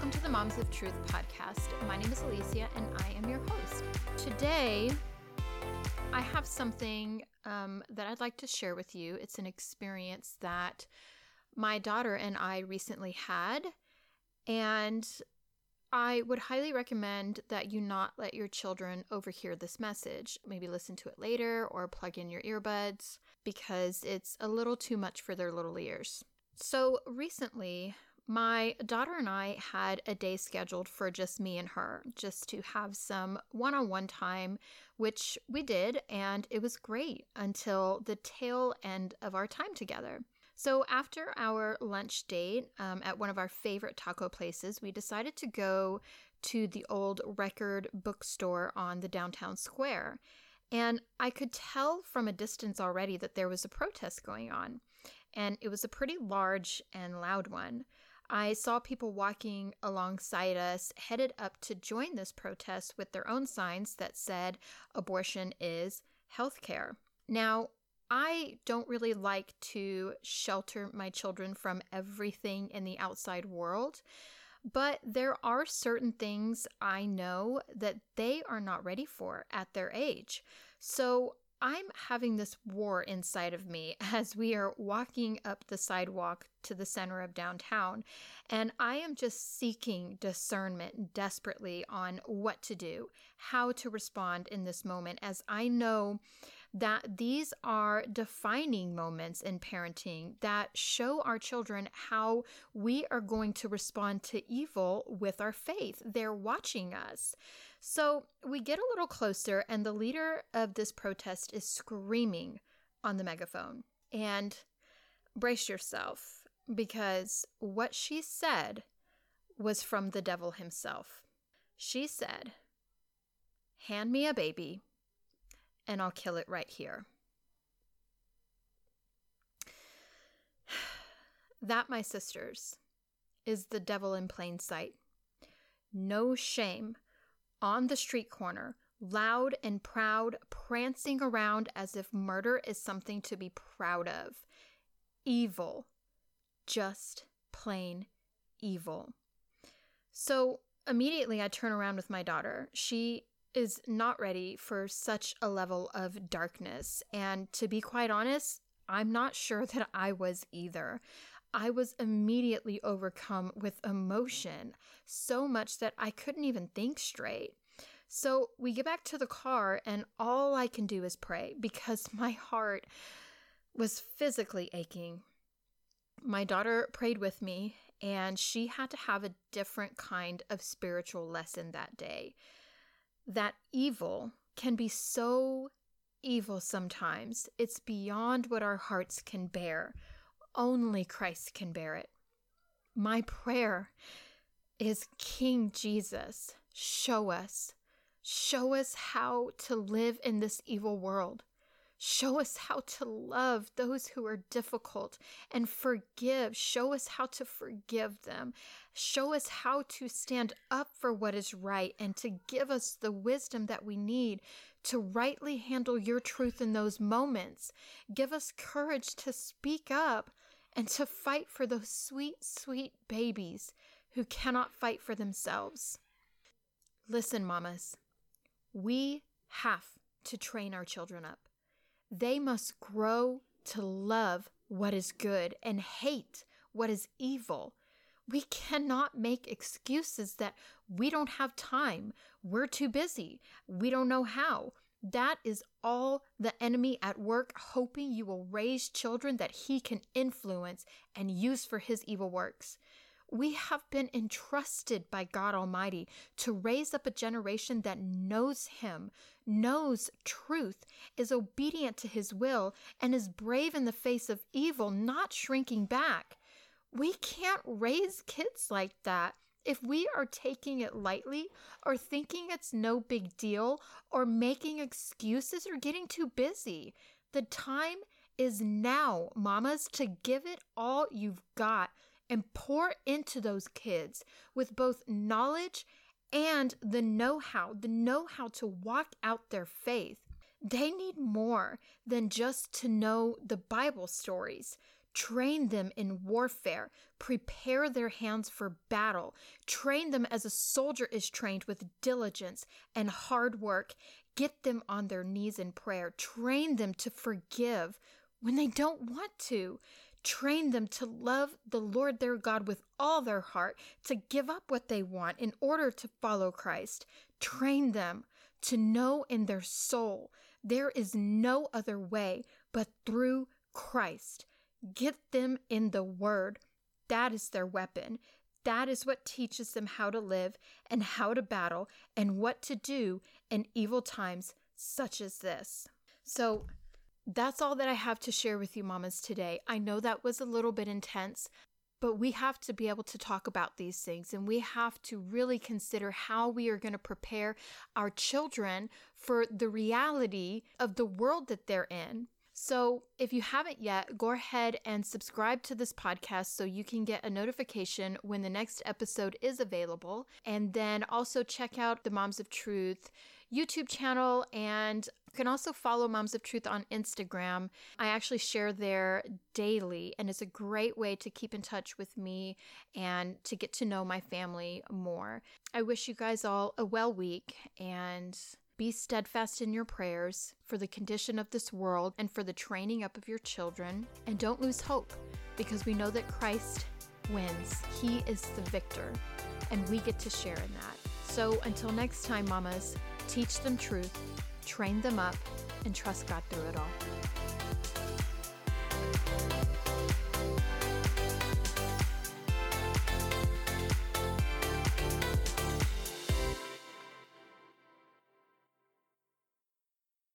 welcome to the Moms of Truth podcast. My name is Alicia and I am your host. Today, I have something um, that I'd like to share with you. It's an experience that my daughter and I recently had, and I would highly recommend that you not let your children overhear this message. Maybe listen to it later or plug in your earbuds because it's a little too much for their little ears. So, recently, my daughter and I had a day scheduled for just me and her, just to have some one on one time, which we did, and it was great until the tail end of our time together. So, after our lunch date um, at one of our favorite taco places, we decided to go to the old record bookstore on the downtown square. And I could tell from a distance already that there was a protest going on, and it was a pretty large and loud one. I saw people walking alongside us headed up to join this protest with their own signs that said abortion is healthcare. Now, I don't really like to shelter my children from everything in the outside world, but there are certain things I know that they are not ready for at their age. So I'm having this war inside of me as we are walking up the sidewalk to the center of downtown, and I am just seeking discernment desperately on what to do, how to respond in this moment, as I know that these are defining moments in parenting that show our children how we are going to respond to evil with our faith. They're watching us. So we get a little closer, and the leader of this protest is screaming on the megaphone. And brace yourself, because what she said was from the devil himself. She said, Hand me a baby, and I'll kill it right here. That, my sisters, is the devil in plain sight. No shame on the street corner, loud and proud, prancing around as if murder is something to be proud of. Evil. Just plain evil. So immediately I turn around with my daughter. She is not ready for such a level of darkness. And to be quite honest, I'm not sure that I was either. I was immediately overcome with emotion, so much that I couldn't even think straight. So we get back to the car, and all I can do is pray because my heart was physically aching. My daughter prayed with me, and she had to have a different kind of spiritual lesson that day. That evil can be so evil sometimes, it's beyond what our hearts can bear. Only Christ can bear it. My prayer is King Jesus, show us, show us how to live in this evil world. Show us how to love those who are difficult and forgive. Show us how to forgive them. Show us how to stand up for what is right and to give us the wisdom that we need to rightly handle your truth in those moments. Give us courage to speak up and to fight for those sweet, sweet babies who cannot fight for themselves. Listen, mamas, we have to train our children up. They must grow to love what is good and hate what is evil. We cannot make excuses that we don't have time, we're too busy, we don't know how. That is all the enemy at work, hoping you will raise children that he can influence and use for his evil works. We have been entrusted by God Almighty to raise up a generation that knows Him, knows truth, is obedient to His will, and is brave in the face of evil, not shrinking back. We can't raise kids like that if we are taking it lightly or thinking it's no big deal or making excuses or getting too busy. The time is now, mamas, to give it all you've got and pour into those kids with both knowledge and the know how, the know how to walk out their faith. They need more than just to know the Bible stories, Train them in warfare. Prepare their hands for battle. Train them as a soldier is trained with diligence and hard work. Get them on their knees in prayer. Train them to forgive when they don't want to. Train them to love the Lord their God with all their heart, to give up what they want in order to follow Christ. Train them to know in their soul there is no other way but through Christ. Get them in the Word. That is their weapon. That is what teaches them how to live and how to battle and what to do in evil times such as this. So, that's all that I have to share with you, mamas, today. I know that was a little bit intense, but we have to be able to talk about these things and we have to really consider how we are going to prepare our children for the reality of the world that they're in. So, if you haven't yet, go ahead and subscribe to this podcast so you can get a notification when the next episode is available. And then also check out the Moms of Truth YouTube channel and you can also follow Moms of Truth on Instagram. I actually share there daily, and it's a great way to keep in touch with me and to get to know my family more. I wish you guys all a well week and be steadfast in your prayers for the condition of this world and for the training up of your children. And don't lose hope because we know that Christ wins. He is the victor, and we get to share in that. So until next time, mamas, teach them truth, train them up, and trust God through it all.